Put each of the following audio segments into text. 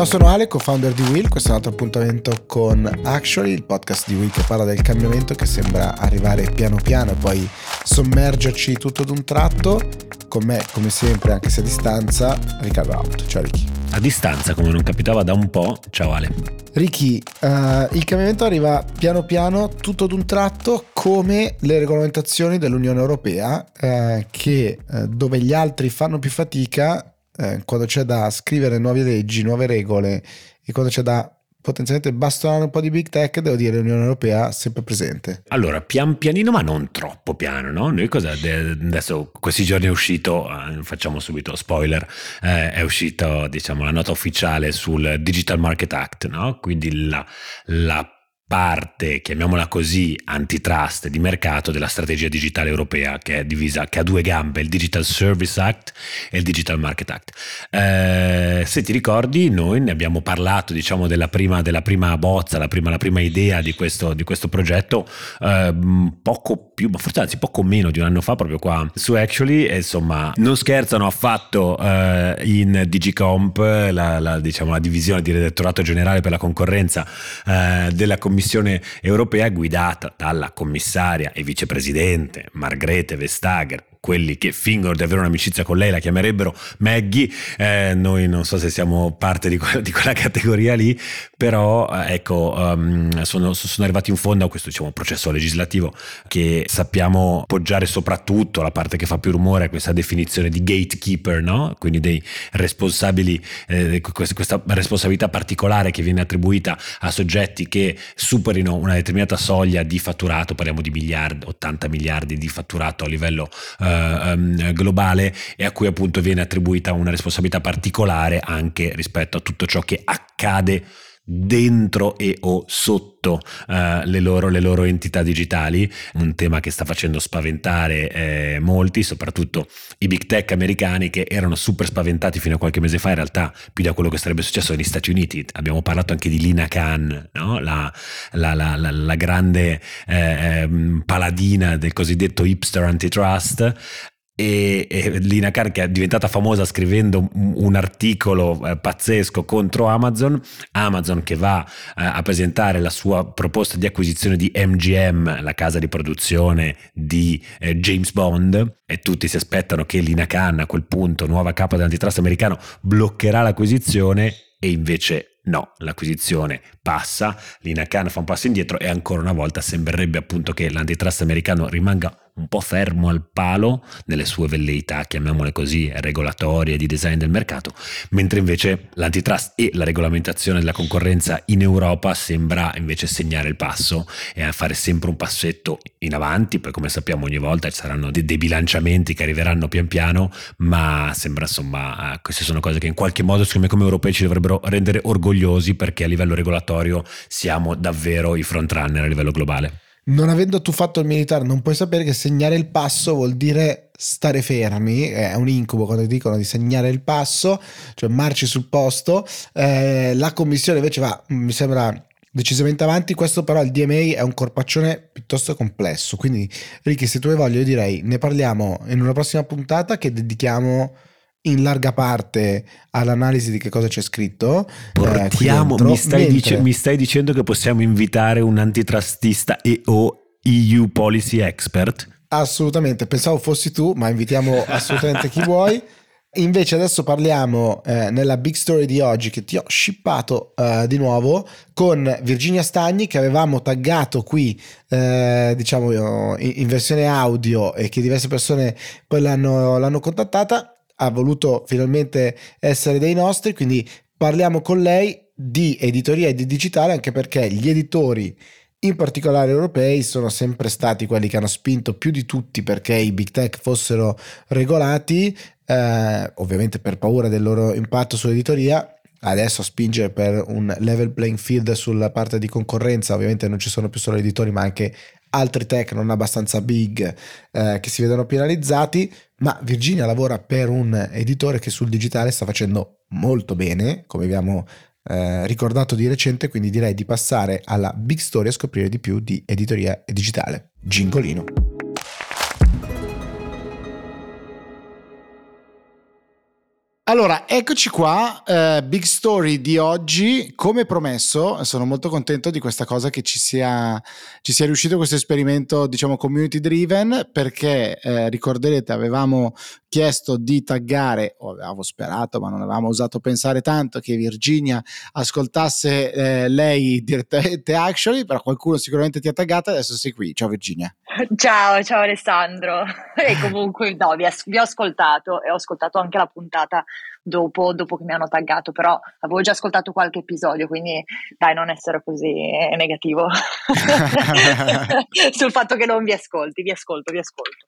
Ciao, sono Ale, co-founder di Will. Questo è un altro appuntamento con Actually, il podcast di Will che parla del cambiamento che sembra arrivare piano piano e poi sommergerci tutto d'un tratto. Con me, come sempre, anche se a distanza, Riccardo Out. Ciao Ricky. A distanza, come non capitava da un po'. Ciao Ale. Ricky, uh, il cambiamento arriva piano piano, tutto d'un tratto, come le regolamentazioni dell'Unione Europea, uh, che uh, dove gli altri fanno più fatica, eh, quando c'è da scrivere nuove leggi, nuove regole e quando c'è da potenzialmente bastonare un po' di big tech, devo dire l'Unione Europea sempre presente. Allora, pian pianino, ma non troppo piano, no? Noi cosa adesso questi giorni è uscito, eh, facciamo subito spoiler, eh, è uscito diciamo la nota ufficiale sul Digital Market Act, no? Quindi la, la parte, chiamiamola così, antitrust di mercato della strategia digitale europea che è divisa, che ha due gambe, il Digital Service Act e il Digital Market Act. Eh, se ti ricordi, noi ne abbiamo parlato, diciamo, della prima, della prima bozza, la prima, la prima idea di questo, di questo progetto eh, poco più, forse anzi poco meno di un anno fa, proprio qua su Actually, e insomma, non scherzano affatto eh, in Digicomp, la, la, diciamo, la divisione di redattorato generale per la concorrenza eh, della Commissione Commissione europea guidata dalla commissaria e vicepresidente Margrethe Vestager, quelli che fingono di avere un'amicizia con lei la chiamerebbero Maggie, eh, noi non so se siamo parte di, que- di quella categoria lì, però eh, ecco, um, sono, sono, arrivati in fondo a questo diciamo, processo legislativo che sappiamo poggiare soprattutto la parte che fa più rumore, questa definizione di gatekeeper, no? quindi dei responsabili, eh, questa responsabilità particolare che viene attribuita a soggetti che superino una determinata soglia di fatturato, parliamo di miliardi, 80 miliardi di fatturato a livello eh, um, globale e a cui appunto viene attribuita una responsabilità particolare anche rispetto a tutto ciò che accade dentro e o sotto uh, le, loro, le, loro, entità digitali, un tema che sta facendo spaventare eh, molti, soprattutto i big tech americani che erano super spaventati fino a qualche mese fa, in realtà più da quello che sarebbe successo negli Stati Uniti. Abbiamo parlato anche di Lina Khan, no? la, la, la, la, grande eh, ehm, paladina del cosiddetto hipster antitrust, e, e Lina Khan che è diventata famosa scrivendo un articolo eh, pazzesco contro Amazon, Amazon che va eh, a presentare la sua proposta di acquisizione di MGM, la casa di produzione di eh, James Bond e tutti si aspettano che Lina Khan a quel punto, nuova capa dell'antitrust americano, bloccherà l'acquisizione e invece No, l'acquisizione passa, Lina Khan fa un passo indietro e ancora una volta sembrerebbe appunto che l'antitrust americano rimanga un po' fermo al palo nelle sue velleità, chiamiamole così, regolatorie di design del mercato, mentre invece l'antitrust e la regolamentazione della concorrenza in Europa sembra invece segnare il passo e fare sempre un passetto in avanti, poi come sappiamo ogni volta ci saranno dei, dei bilanciamenti che arriveranno pian piano, ma sembra insomma queste sono cose che in qualche modo secondo me come europei ci dovrebbero rendere orgogliosi perché a livello regolatorio siamo davvero i frontrunner a livello globale non avendo tu fatto il militare, non puoi sapere che segnare il passo vuol dire stare fermi. È un incubo quando ti dicono di segnare il passo, cioè marci sul posto. Eh, la commissione invece va, mi sembra decisamente avanti. Questo però il DMA è un corpaccione piuttosto complesso. Quindi, Ricky, se tu hai voglia, io direi ne parliamo in una prossima puntata che dedichiamo in larga parte all'analisi di che cosa c'è scritto. Eh, Portiamo, eh, mi, stai mentre... dice, mi, stai dicendo che possiamo invitare un antitrustista e o EU policy expert? Assolutamente, pensavo fossi tu, ma invitiamo assolutamente chi vuoi. Invece adesso parliamo eh, nella big story di oggi che ti ho shippato eh, di nuovo con Virginia Stagni che avevamo taggato qui eh, diciamo in, in, versione audio e che diverse persone poi l'hanno, l'hanno contattata ha voluto finalmente essere dei nostri, quindi parliamo con lei di editoria e di digitale anche perché gli editori in particolare europei sono sempre stati quelli che hanno spinto più di tutti perché i big tech fossero regolati, eh, ovviamente per paura del loro impatto sull'editoria. Adesso spingere per un level playing field sulla parte di concorrenza, ovviamente non ci sono più solo editori, ma anche altri tech non abbastanza big eh, che si vedono penalizzati, ma Virginia lavora per un editore che sul digitale sta facendo molto bene, come abbiamo eh, ricordato di recente, quindi direi di passare alla big story a scoprire di più di editoria digitale. Gingolino. Allora, eccoci qua, eh, Big Story di oggi, come promesso, sono molto contento di questa cosa che ci sia, ci sia riuscito questo esperimento, diciamo, community driven, perché eh, ricorderete avevamo chiesto di taggare, o avevamo sperato, ma non avevamo osato pensare tanto che Virginia ascoltasse eh, lei direttamente Actually, però qualcuno sicuramente ti ha taggato, adesso sei qui. Ciao Virginia. Ciao, ciao Alessandro. E comunque no, vi, vi, ho ascoltato e ho ascoltato anche la puntata dopo, dopo, che mi hanno taggato, però avevo già ascoltato qualche episodio, quindi dai, non essere così negativo sul fatto che non vi ascolti, vi ascolto, vi ascolto.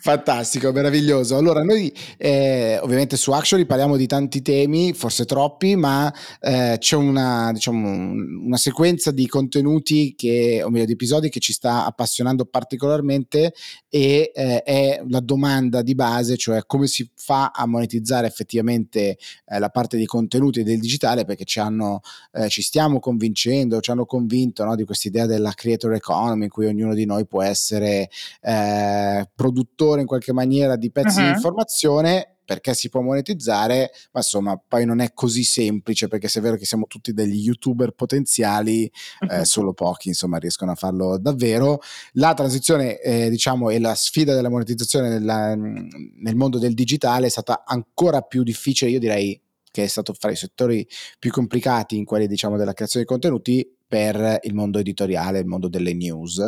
Fantastico, meraviglioso. Allora, noi eh, ovviamente su Actually parliamo di tanti temi, forse troppi, ma eh, c'è una, diciamo, una sequenza di contenuti che, o meglio, di episodi che ci sta appassionando particolarmente e eh, è la domanda di base, cioè come si fa a monetizzare effettivamente eh, la parte di contenuti del digitale perché ci, hanno, eh, ci stiamo convincendo, ci hanno convinto no, di questa idea della creator economy in cui ognuno di noi può essere eh, produttore in qualche maniera di pezzi uh-huh. di informazione perché si può monetizzare, ma insomma poi non è così semplice perché se è vero che siamo tutti degli youtuber potenziali, eh, solo pochi insomma riescono a farlo davvero. La transizione eh, diciamo e la sfida della monetizzazione nella, nel mondo del digitale è stata ancora più difficile, io direi che è stato fra i settori più complicati in quelli diciamo della creazione di contenuti per il mondo editoriale, il mondo delle news.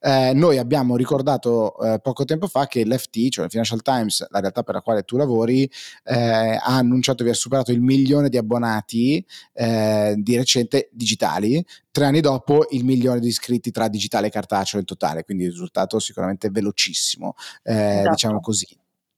Eh, noi abbiamo ricordato eh, poco tempo fa che l'FT, cioè il Financial Times, la realtà per la quale tu lavori, eh, ha annunciato di aver superato il milione di abbonati eh, di recente digitali, tre anni dopo il milione di iscritti tra digitale e cartaceo in totale, quindi il risultato sicuramente velocissimo, eh, esatto. diciamo così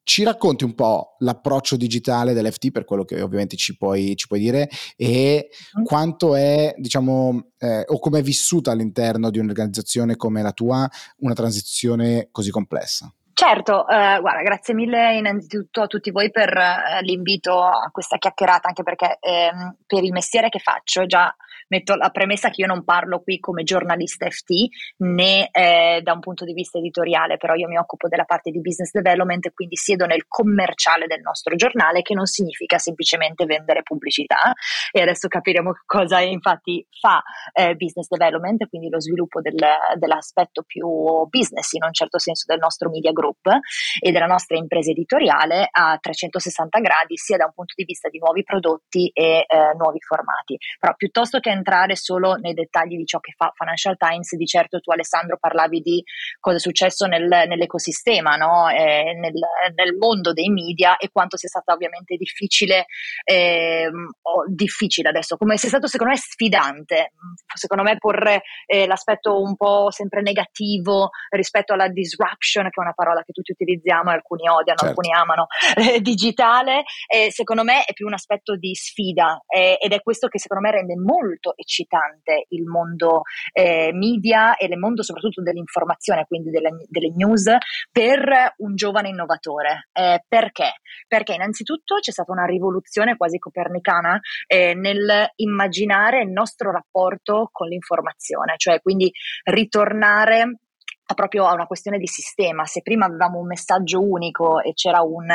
ci racconti un po' l'approccio digitale dell'FT per quello che ovviamente ci puoi, ci puoi dire e mm. quanto è, diciamo, eh, o come è vissuta all'interno di un'organizzazione come la tua una transizione così complessa? Certo, eh, guarda, grazie mille innanzitutto a tutti voi per eh, l'invito a questa chiacchierata, anche perché ehm, per il mestiere che faccio già metto la premessa che io non parlo qui come giornalista FT né eh, da un punto di vista editoriale, però io mi occupo della parte di business development e quindi siedo nel commerciale del nostro giornale, che non significa semplicemente vendere pubblicità. E adesso capiremo cosa infatti fa eh, business development, quindi lo sviluppo del, dell'aspetto più business in un certo senso del nostro media group e della nostra impresa editoriale a 360 gradi sia da un punto di vista di nuovi prodotti e eh, nuovi formati. Però piuttosto che entrare solo nei dettagli di ciò che fa Financial Times, di certo tu Alessandro parlavi di cosa è successo nel, nell'ecosistema, no? eh, nel, nel, mondo dei media e quanto sia stata ovviamente difficile, eh, difficile adesso, come sia stato secondo me sfidante, secondo me porre eh, l'aspetto un po' sempre negativo rispetto alla disruption, che è una parola che tutti utilizziamo e alcuni odiano, certo. alcuni amano, eh, digitale, secondo me è più un aspetto di sfida eh, ed è questo che secondo me rende molto molto eccitante il mondo eh, media e il mondo soprattutto dell'informazione, quindi delle, delle news, per un giovane innovatore. Eh, perché? Perché innanzitutto c'è stata una rivoluzione quasi copernicana eh, nel immaginare il nostro rapporto con l'informazione, cioè quindi ritornare proprio a una questione di sistema. Se prima avevamo un messaggio unico e c'era un,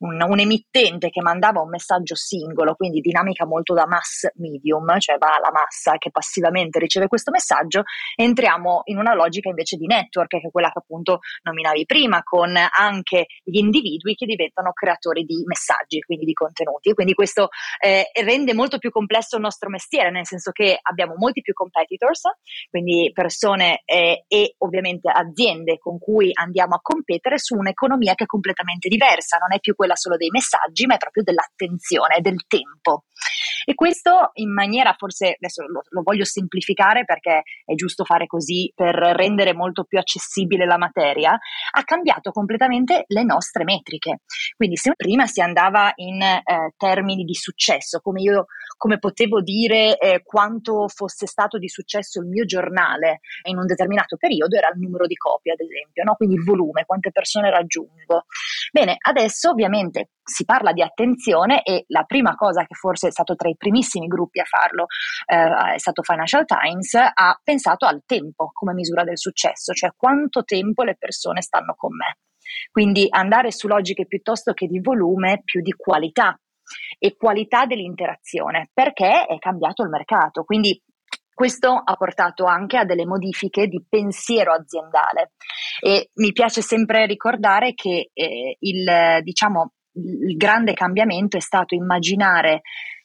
un, un, emittente che mandava un messaggio singolo, quindi dinamica molto da mass medium, cioè va alla massa che passivamente riceve questo messaggio, entriamo in una logica invece di network, che è quella che appunto nominavi prima, con anche gli individui che diventano creatori di messaggi, quindi di contenuti. Quindi questo eh, rende molto più complesso il nostro mestiere, nel senso che abbiamo molti più competitors, quindi persone eh, e ovviamente aziende con cui andiamo a competere su un'economia che è completamente diversa, non è più quella solo dei messaggi, ma è proprio dell'attenzione, del tempo. E questo in maniera forse, adesso lo, lo voglio semplificare perché è giusto fare così per rendere molto più accessibile la materia, ha cambiato completamente le nostre metriche. Quindi se prima si andava in eh, termini di successo, come io come potevo dire eh, quanto fosse stato di successo il mio giornale in un determinato periodo, era il numero di copie, ad esempio, no? quindi il volume, quante persone raggiungo. Bene, adesso ovviamente si parla di attenzione e la prima cosa che forse è stato tra i primissimi gruppi a farlo eh, è stato Financial Times, ha pensato al tempo come misura del successo, cioè quanto tempo le persone stanno con me. Quindi andare su logiche piuttosto che di volume, più di qualità e qualità dell'interazione, perché è cambiato il mercato. Quindi questo ha portato anche a delle modifiche di pensiero aziendale. E mi piace sempre ricordare che eh, il, diciamo, il grande cambiamento è stato immaginare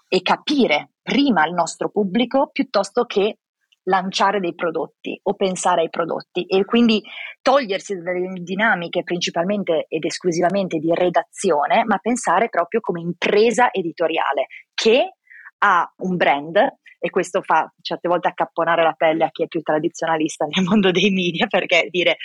e capire prima il nostro pubblico piuttosto che lanciare dei prodotti o pensare ai prodotti. E quindi togliersi dalle dinamiche principalmente ed esclusivamente di redazione, ma pensare proprio come impresa editoriale che ha un brand e questo fa certe volte accapponare la pelle a chi è più tradizionalista nel mondo dei media perché dire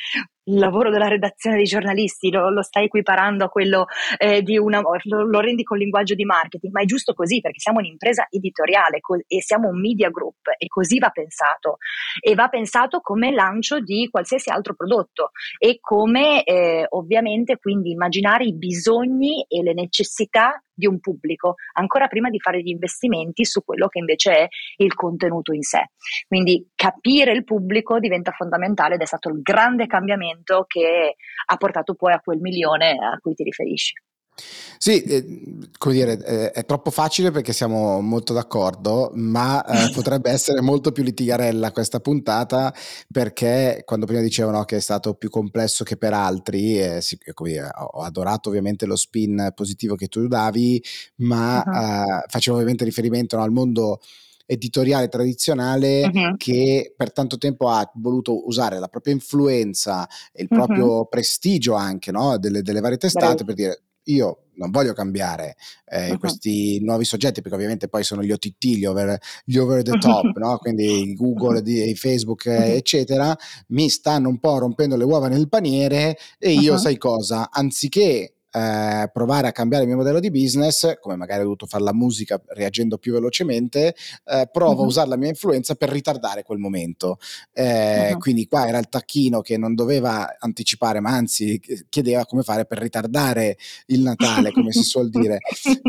il lavoro della redazione dei giornalisti lo, lo stai equiparando a quello eh, di una lo, lo, rendi con linguaggio di marketing ma è giusto così perché siamo un'impresa editoriale co- e siamo un media group e così va pensato e va pensato come lancio di qualsiasi altro prodotto e come eh, ovviamente quindi immaginare i bisogni e le necessità di un pubblico ancora prima di fare gli investimenti su quello che invece è il contenuto in sé. Quindi capire il pubblico diventa fondamentale ed è stato il grande cambiamento che ha portato poi a quel milione a cui ti riferisci. Sì, eh, come dire, eh, è troppo facile perché siamo molto d'accordo, ma eh, potrebbe essere molto più litigarella questa puntata perché quando prima dicevano che è stato più complesso che per altri, eh, sì, dire, ho adorato ovviamente lo spin positivo che tu davi, ma uh-huh. facevo ovviamente riferimento no, al mondo editoriale tradizionale uh-huh. che per tanto tempo ha voluto usare la propria influenza e il uh-huh. proprio prestigio anche no, delle, delle, varie testate Bravi. per dire io non voglio cambiare eh, uh-huh. questi nuovi soggetti perché ovviamente poi sono gli OTT, gli over, gli over the top, no? quindi Google, di, Facebook eccetera, mi stanno un po' rompendo le uova nel paniere e io sai cosa, anziché eh, provare a cambiare il mio modello di business, come magari ho dovuto fare la musica reagendo più velocemente, eh, provo uh-huh. a usare la mia influenza per ritardare quel momento. Eh, uh-huh. Quindi qua era il tacchino che non doveva anticipare, ma anzi chiedeva come fare per ritardare il Natale, come si suol dire.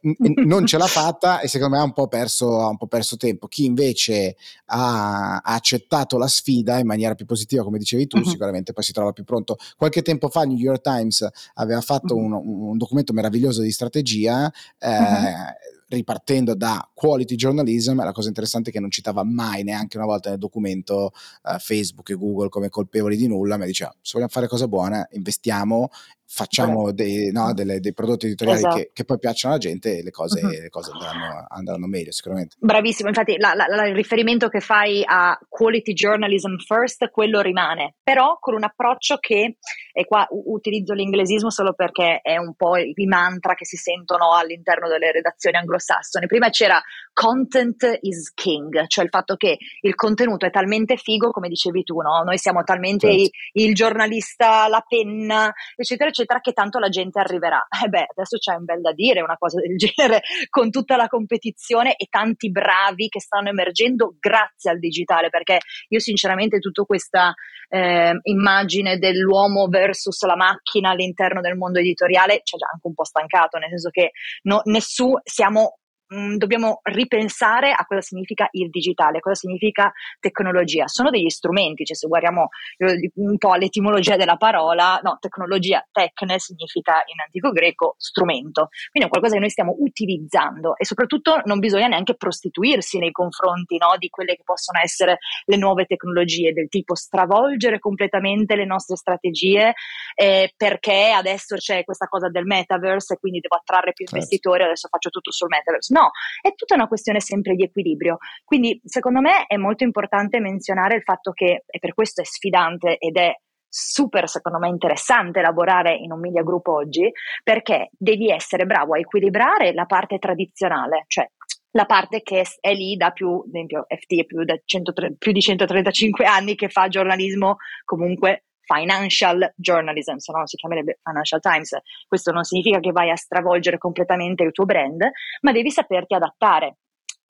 N- non ce l'ha fatta e secondo me ha un po' perso, un po perso tempo. Chi invece ha, ha, accettato la sfida in maniera più positiva, come dicevi tu, uh-huh. sicuramente poi si trova più pronto. Qualche tempo fa il New York Times aveva fatto un, un documento meraviglioso di strategia. Eh, uh-huh ripartendo da quality journalism, la cosa interessante è che non citava mai neanche una volta nel documento uh, Facebook e Google come colpevoli di nulla, ma diceva se vogliamo fare cose buone investiamo facciamo dei, no, delle, dei, prodotti editoriali esatto. che, che, poi piacciono alla gente e le cose, uh-huh. le cose andranno, andranno, meglio sicuramente. Bravissimo, infatti la, la, la, il riferimento che fai a quality journalism first, quello rimane, però con un approccio che, e qua utilizzo l'inglesismo solo perché è un po' i mantra che si sentono all'interno delle redazioni anglosassone. Prima c'era content is king, cioè il fatto che il contenuto è talmente figo, come dicevi tu, no? noi siamo talmente certo. i, il giornalista, la penna, eccetera, eccetera eccetera, che tanto la gente arriverà. Eh beh, adesso c'è un bel da dire una cosa del genere, con tutta la competizione e tanti bravi che stanno emergendo grazie al digitale, perché io sinceramente tutta questa eh, immagine dell'uomo versus la macchina all'interno del mondo editoriale ci ha già anche un po' stancato, nel senso che no, nessuno siamo mh, mm, dobbiamo ripensare a cosa significa il digitale, cosa significa tecnologia. Sono degli strumenti, cioè se guardiamo eh, un po' l'etimologia della parola, no, tecnologia, tecne significa in antico greco strumento, quindi è qualcosa che noi stiamo utilizzando e soprattutto non bisogna neanche prostituirsi nei confronti no, di quelle che possono essere le nuove tecnologie del tipo stravolgere completamente le nostre strategie eh, perché adesso c'è questa cosa del metaverse e quindi devo attrarre più certo. investitori, adesso faccio tutto sul metaverse. No, No, è tutta una questione sempre di equilibrio. Quindi secondo me è molto importante menzionare il fatto che, e per questo è sfidante ed è super secondo me interessante lavorare in un media group oggi perché devi essere bravo a equilibrare la parte tradizionale, cioè la parte che è lì da più, ad esempio FT è più, 100, più di 135 anni che fa giornalismo comunque financial journalism, se no si chiamerebbe Financial Times. Questo non significa che vai a stravolgere completamente il tuo brand, ma devi saperti adattare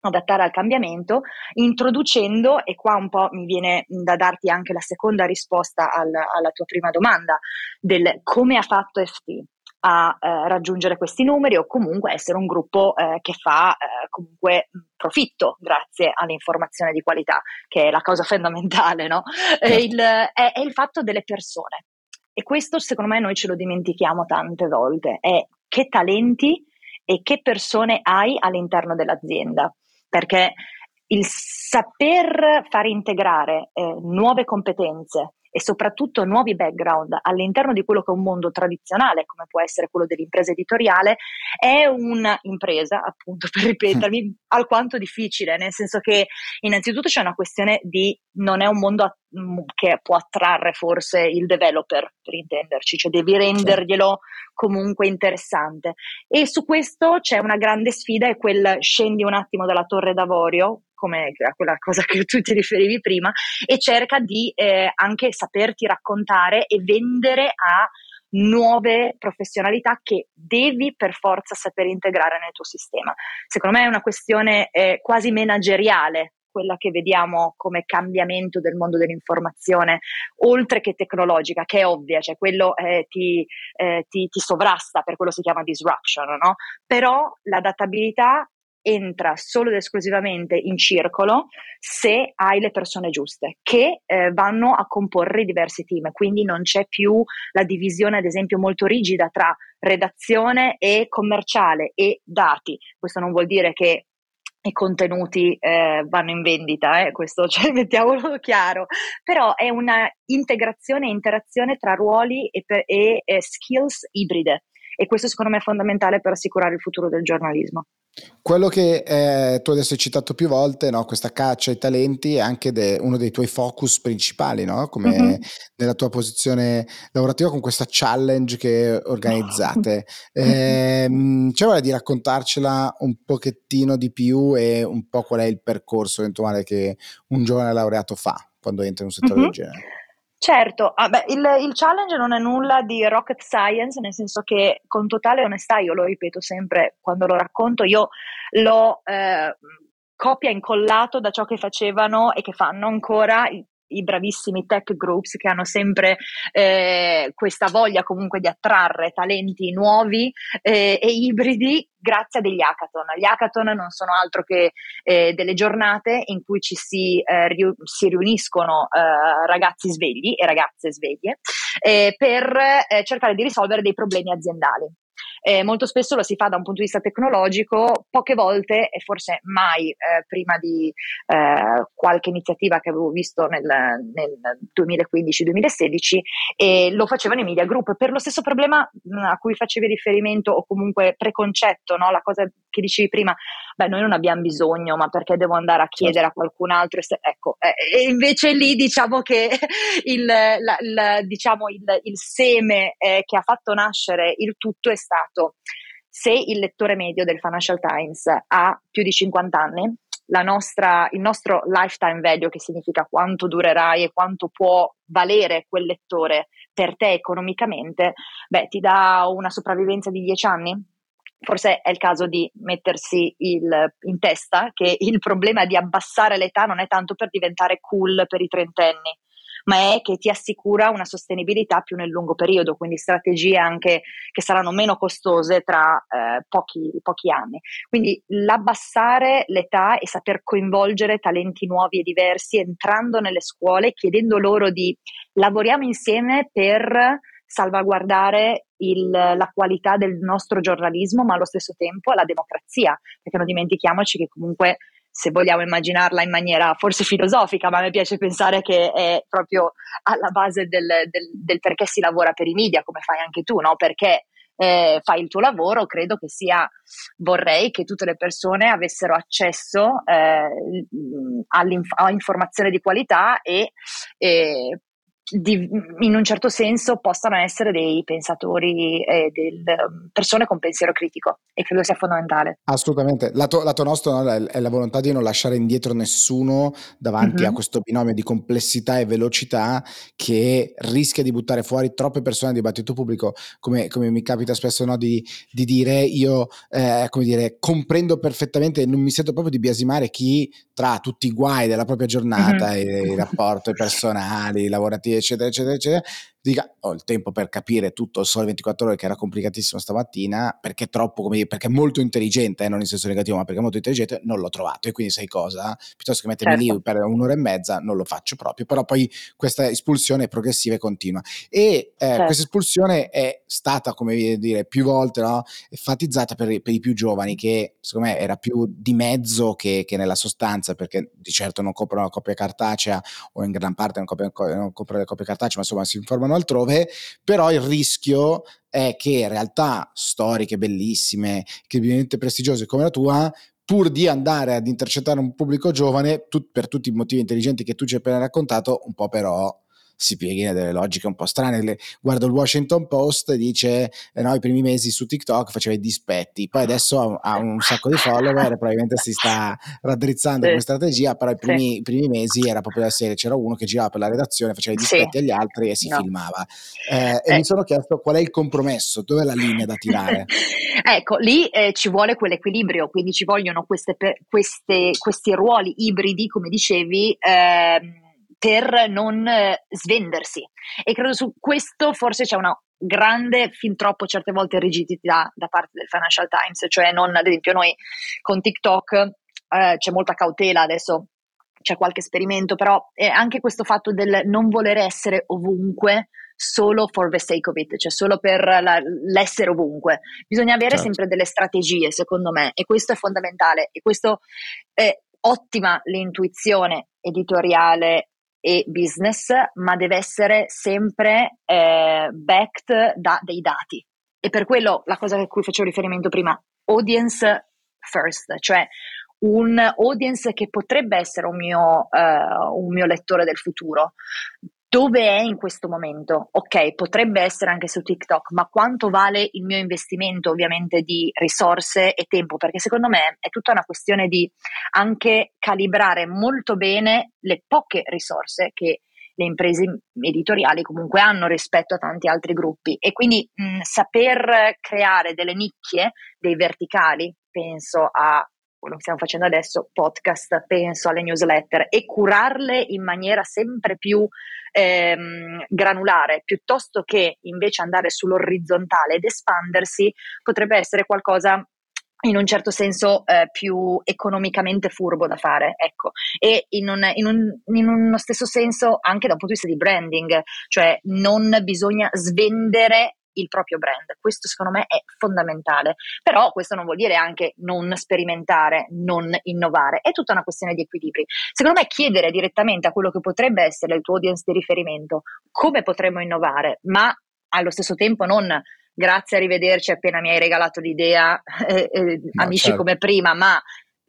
adattare al cambiamento, introducendo, e qua un po' mi viene da darti anche la seconda risposta al, alla tua prima domanda, del come ha fatto FT a eh, raggiungere questi numeri o comunque essere un gruppo eh, che fa eh, comunque profitto grazie all'informazione di qualità, che è la cosa fondamentale, no? Certo. Il, è, è il fatto delle persone. E questo secondo me noi ce lo dimentichiamo tante volte, è che talenti e che persone hai all'interno dell'azienda, perché il saper far integrare eh, nuove competenze e soprattutto nuovi background all'interno di quello che è un mondo tradizionale, come può essere quello dell'impresa editoriale, è un'impresa, appunto, per ripetermi, alquanto difficile, nel senso che innanzitutto c'è una questione di non è un mondo che può attrarre forse il developer, per intenderci, cioè devi renderglielo comunque interessante. E su questo c'è una grande sfida, è quel scendi un attimo dalla torre d'avorio, come a quella cosa che tu ti riferivi prima, e cerca di eh, anche saperti raccontare e vendere a nuove professionalità che devi per forza saper integrare nel tuo sistema. Secondo me è una questione eh, quasi manageriale quella che vediamo come cambiamento del mondo dell'informazione, oltre che tecnologica, che è ovvia, cioè quello eh, ti, eh, ti, ti, sovrasta, per quello si chiama disruption, no? Però l'adattabilità entra solo ed esclusivamente in circolo se hai le persone giuste che eh, vanno a comporre i diversi team, quindi non c'è più la divisione ad esempio molto rigida tra redazione e commerciale e dati. Questo non vuol dire che i contenuti eh, vanno in vendita, eh, questo cioè, mettiamolo chiaro, però è una integrazione e interazione tra ruoli e, per, e, e skills ibride e questo secondo me è fondamentale per assicurare il futuro del giornalismo. Quello che eh, tu adesso hai citato più volte, no? questa caccia ai talenti, è anche de- uno dei tuoi focus principali, no? come mm-hmm. nella tua posizione lavorativa con questa challenge che organizzate. eh, c'è voglia di raccontarcela un pochettino di più e un po' qual è il percorso eventuale che un giovane laureato fa quando entra in un settore mm-hmm. del genere? Certo, ah beh, il, il, challenge non è nulla di rocket science, nel senso che con totale onestà, io lo ripeto sempre quando lo racconto, io l'ho eh, copia incollato da ciò che facevano e che fanno ancora i bravissimi tech groups che hanno sempre eh, questa voglia comunque di attrarre talenti nuovi eh, e ibridi grazie a degli hackathon. Gli hackathon non sono altro che eh, delle giornate in cui ci si, eh, riu- si riuniscono eh, ragazzi svegli e ragazze sveglie eh, per cercare di risolvere dei problemi aziendali. Eh, molto spesso lo si fa da un punto di vista tecnologico, poche volte e forse mai eh, prima di eh, qualche iniziativa che avevo visto nel, nel 2015-2016 e lo facevano i media group per lo stesso problema a cui facevi riferimento o comunque preconcetto, no? la cosa che dicevi prima, beh noi non abbiamo bisogno ma perché devo andare a chiedere a qualcun altro? Ecco, eh, e invece lì diciamo che il, la, la, diciamo il, il seme eh, che ha fatto nascere il tutto è stato se il lettore medio del Financial Times ha più di 50 anni, nostra, il nostro lifetime value, che significa quanto durerai e quanto può valere quel lettore per te economicamente, beh, ti dà una sopravvivenza di 10 anni? Forse è il caso di mettersi il, in testa che il problema di abbassare l'età non è tanto per diventare cool per i trentenni, ma è che ti assicura una sostenibilità più nel lungo periodo, quindi strategie anche che saranno meno costose tra eh, pochi, pochi anni. Quindi l'abbassare l'età e saper coinvolgere talenti nuovi e diversi entrando nelle scuole, chiedendo loro di lavoriamo insieme per salvaguardare il, la qualità del nostro giornalismo, ma allo stesso tempo la democrazia, perché non dimentichiamoci che comunque se vogliamo immaginarla in maniera forse filosofica, ma me piace pensare che è proprio alla base del, del, del perché si lavora per i media, come fai anche tu, no? Perché eh, fai il tuo lavoro, credo che sia, vorrei che tutte le persone avessero accesso eh, a informazione di qualità e, e di, in un certo senso possano essere dei pensatori e del, persone con pensiero critico e credo sia fondamentale. Assolutamente, lato, lato nostro no, è la volontà di non lasciare indietro nessuno davanti mm-hmm. a questo binomio di complessità e velocità che rischia di buttare fuori troppe persone nel dibattito pubblico, come, come mi capita spesso no, di, di, dire io eh, come dire, comprendo perfettamente e non mi sento proprio di biasimare chi tra tutti i guai della propria giornata, mm-hmm. i, i rapporti personali, lavorativi eccetera, eccetera, eccetera, dica ho il tempo per capire tutto il sole 24 ore che era complicatissimo stamattina perché troppo come dire, perché è molto intelligente, eh, non in senso negativo, ma perché è molto intelligente, non l'ho trovato e quindi sai cosa? Piuttosto che mettermi certo. lì per un'ora e mezza non lo faccio proprio, però poi questa espulsione è progressiva e continua e eh, certo. questa espulsione è stata, come dire, più volte no, enfatizzata per, per, i più giovani che secondo me era più di mezzo che, che nella sostanza perché di certo non comprano la copia cartacea o in gran parte non comprano, non comprano le copie cartacee ma insomma si informano vanno altrove, però il rischio è che realtà storiche bellissime, incredibilmente prestigiose come la tua, pur di andare ad intercettare un pubblico giovane, tu, per tutti i motivi intelligenti che tu ci hai appena raccontato, un po' però si pieghi delle logiche un po' strane. Le, guardo il Washington Post e dice eh no, i primi mesi su TikTok faceva i dispetti, poi adesso ha, ha un sacco di follower, probabilmente si sta raddrizzando sì. come strategia, però i primi, sì. i primi, mesi era proprio la serie, c'era uno che girava per la redazione, faceva i dispetti sì. agli altri e si no. filmava. Eh, e mi sono chiesto qual è il compromesso, dove è la linea da tirare? ecco, lì eh, ci vuole quell'equilibrio, quindi ci vogliono queste, queste, questi ruoli ibridi, come dicevi, ehm, per non eh, svendersi. E credo su questo forse c'è una grande, fin troppo certe volte rigidità da parte del Financial Times, cioè non, ad esempio noi con TikTok eh, c'è molta cautela adesso. C'è qualche esperimento, però è anche questo fatto del non voler essere ovunque solo for the sake of it, cioè solo per la, l'essere ovunque. Bisogna avere certo. sempre delle strategie, secondo me, e questo è fondamentale. E questo è ottima l'intuizione editoriale e business, ma deve essere sempre eh, backed da dei dati. E per quello la cosa a cui facevo riferimento prima, audience first, cioè un audience che potrebbe essere un mio, uh, un mio lettore del futuro, dove è in questo momento? Ok, potrebbe essere anche su TikTok, ma quanto vale il mio investimento ovviamente di risorse e tempo? Perché secondo me è tutta una questione di anche calibrare molto bene le poche risorse che le imprese editoriali comunque hanno rispetto a tanti altri gruppi e quindi mh, saper creare delle nicchie, dei verticali, penso a quello che stiamo facendo adesso, podcast, penso alle newsletter e curarle in maniera sempre più ehm, granulare, piuttosto che invece andare sull'orizzontale ed espandersi, potrebbe essere qualcosa in un certo senso eh, più economicamente furbo da fare, ecco, e in, un, in, un, in, uno stesso senso anche da un punto di vista di branding, cioè non bisogna svendere il proprio brand. Questo secondo me è fondamentale. Però questo non vuol dire anche non sperimentare, non innovare, è tutta una questione di equilibri. Secondo me chiedere direttamente a quello che potrebbe essere il tuo audience di riferimento come potremmo innovare, ma allo stesso tempo non grazie, arrivederci, appena mi hai regalato l'idea, eh, eh, no, amici certo. come prima, ma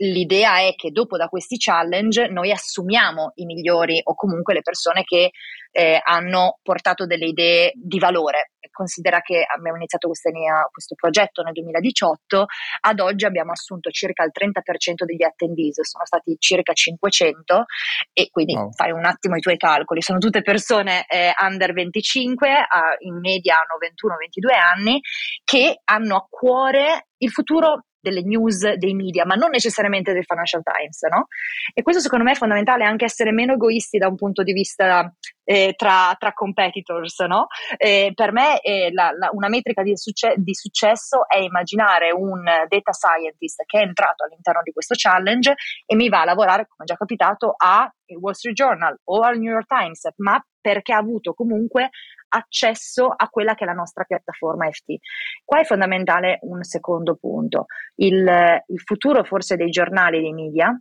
l'idea è che dopo da questi challenge noi assumiamo i migliori o comunque le persone che eh, hanno portato delle idee di valore. Considera che abbiamo iniziato linea, questo progetto nel 2018, ad oggi abbiamo assunto circa il 30% degli attendees, sono stati circa 500 e quindi wow. fai un attimo i tuoi calcoli, sono tutte persone eh, under 25, eh, in media hanno 21-22 anni, che hanno a cuore il futuro delle news, dei media, ma non necessariamente del Financial Times, no? E questo secondo me è fondamentale anche essere meno egoisti da un punto di vista eh, tra, tra, competitors, no? Eh, per me eh, la, la, una metrica di, succe- di, successo è immaginare un data scientist che è entrato all'interno di questo challenge e mi va a lavorare, come già capitato, a Wall Street Journal o al New York Times, ma perché ha avuto comunque accesso a quella che è la nostra piattaforma FT. Qua è fondamentale un secondo punto. Il, il futuro forse dei giornali e dei media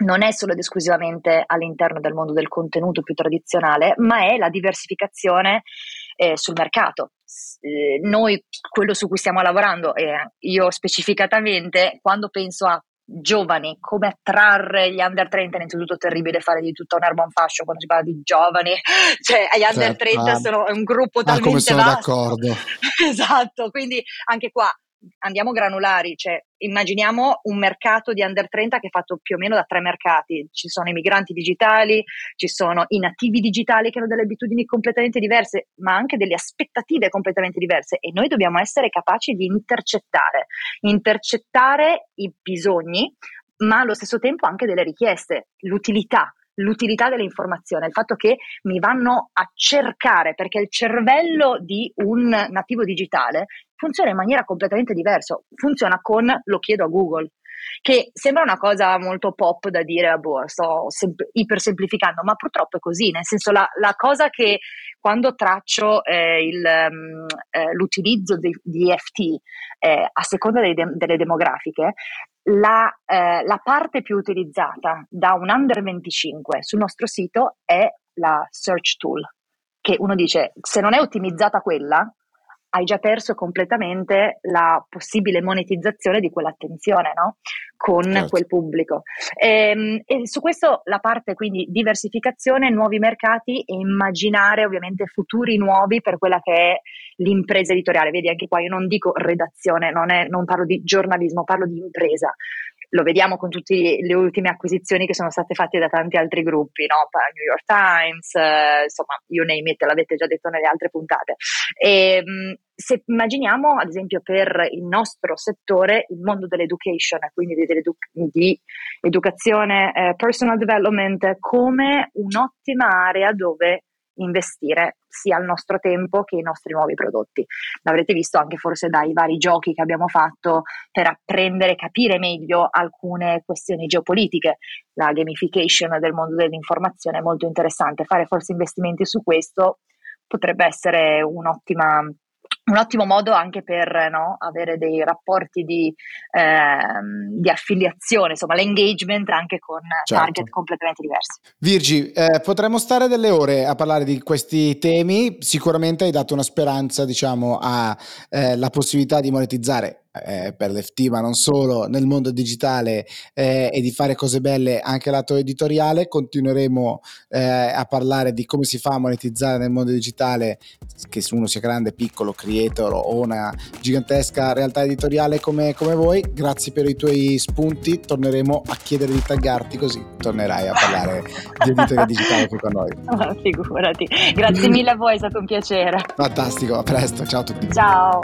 non è solo ed esclusivamente all'interno del mondo del contenuto più tradizionale, ma è la diversificazione eh, sul mercato. Eh, noi, quello su cui stiamo lavorando, e eh, io specificatamente, quando penso a giovani, come attrarre gli under 30, è innanzitutto terribile fare di tutta un urban fashion quando si parla di giovani, cioè gli under certo, 30 ah, sono un gruppo talmente ah, come sono vasto. d'accordo. esatto, quindi anche qua andiamo granulari, cioè immaginiamo un mercato di under 30 che è fatto più o meno da tre mercati, ci sono i migranti digitali, ci sono i nativi digitali che hanno delle abitudini completamente diverse, ma anche delle aspettative completamente diverse e noi dobbiamo essere capaci di intercettare, intercettare i bisogni, ma allo stesso tempo anche delle richieste, l'utilità l'utilità dell'informazione, il fatto che mi vanno a cercare, perché il cervello di un nativo digitale funziona in maniera completamente diversa, funziona con lo chiedo a Google, che sembra una cosa molto pop da dire, boh, sto sem- ipersemplificando, ma purtroppo è così, nel senso la, la cosa che quando traccio eh, il, um, eh, l'utilizzo di, di FT eh, a seconda de- delle demografiche, la, eh, la parte più utilizzata da un under 25 sul nostro sito è la search tool, che uno dice se non è ottimizzata quella, hai già perso completamente la possibile monetizzazione di quell'attenzione no? con certo. quel pubblico. E, ehm, e, su questo la parte quindi diversificazione, nuovi mercati e immaginare ovviamente futuri nuovi per quella che è l'impresa editoriale. Vedi anche qua io non dico redazione, non, è, non parlo di giornalismo, parlo di impresa lo vediamo con tutte le ultime acquisizioni che sono state fatte da tanti altri gruppi, no? New York Times, eh, insomma, you name it, l'avete già detto nelle altre puntate. E, ehm, se immaginiamo, ad esempio, per il nostro settore, il mondo dell'education, quindi di, educazione, eh, personal development, come un'ottima area dove investire sia il nostro tempo che i nostri nuovi prodotti. L'avrete visto anche forse dai vari giochi che abbiamo fatto per apprendere e capire meglio alcune questioni geopolitiche. La gamification del mondo dell'informazione è molto interessante, fare forse investimenti su questo potrebbe essere un'ottima un ottimo modo anche per no, avere dei rapporti di, eh, di, affiliazione, insomma l'engagement anche con certo. target completamente diversi. Virgi, eh, potremmo stare delle ore a parlare di questi temi, sicuramente hai dato una speranza diciamo alla eh, possibilità di monetizzare eh, per l'FT, ma non solo, nel mondo digitale eh, e di fare cose belle anche lato editoriale. Continueremo eh, a parlare di come si fa a monetizzare nel mondo digitale, che uno sia grande, piccolo, creator o una gigantesca realtà editoriale come, come voi. Grazie per i tuoi spunti, torneremo a chiedere di taggarti così tornerai a parlare di editoria digitale qui con noi. Oh, figurati, grazie mille a voi, è stato un piacere. Fantastico, a presto, ciao a tutti. Ciao.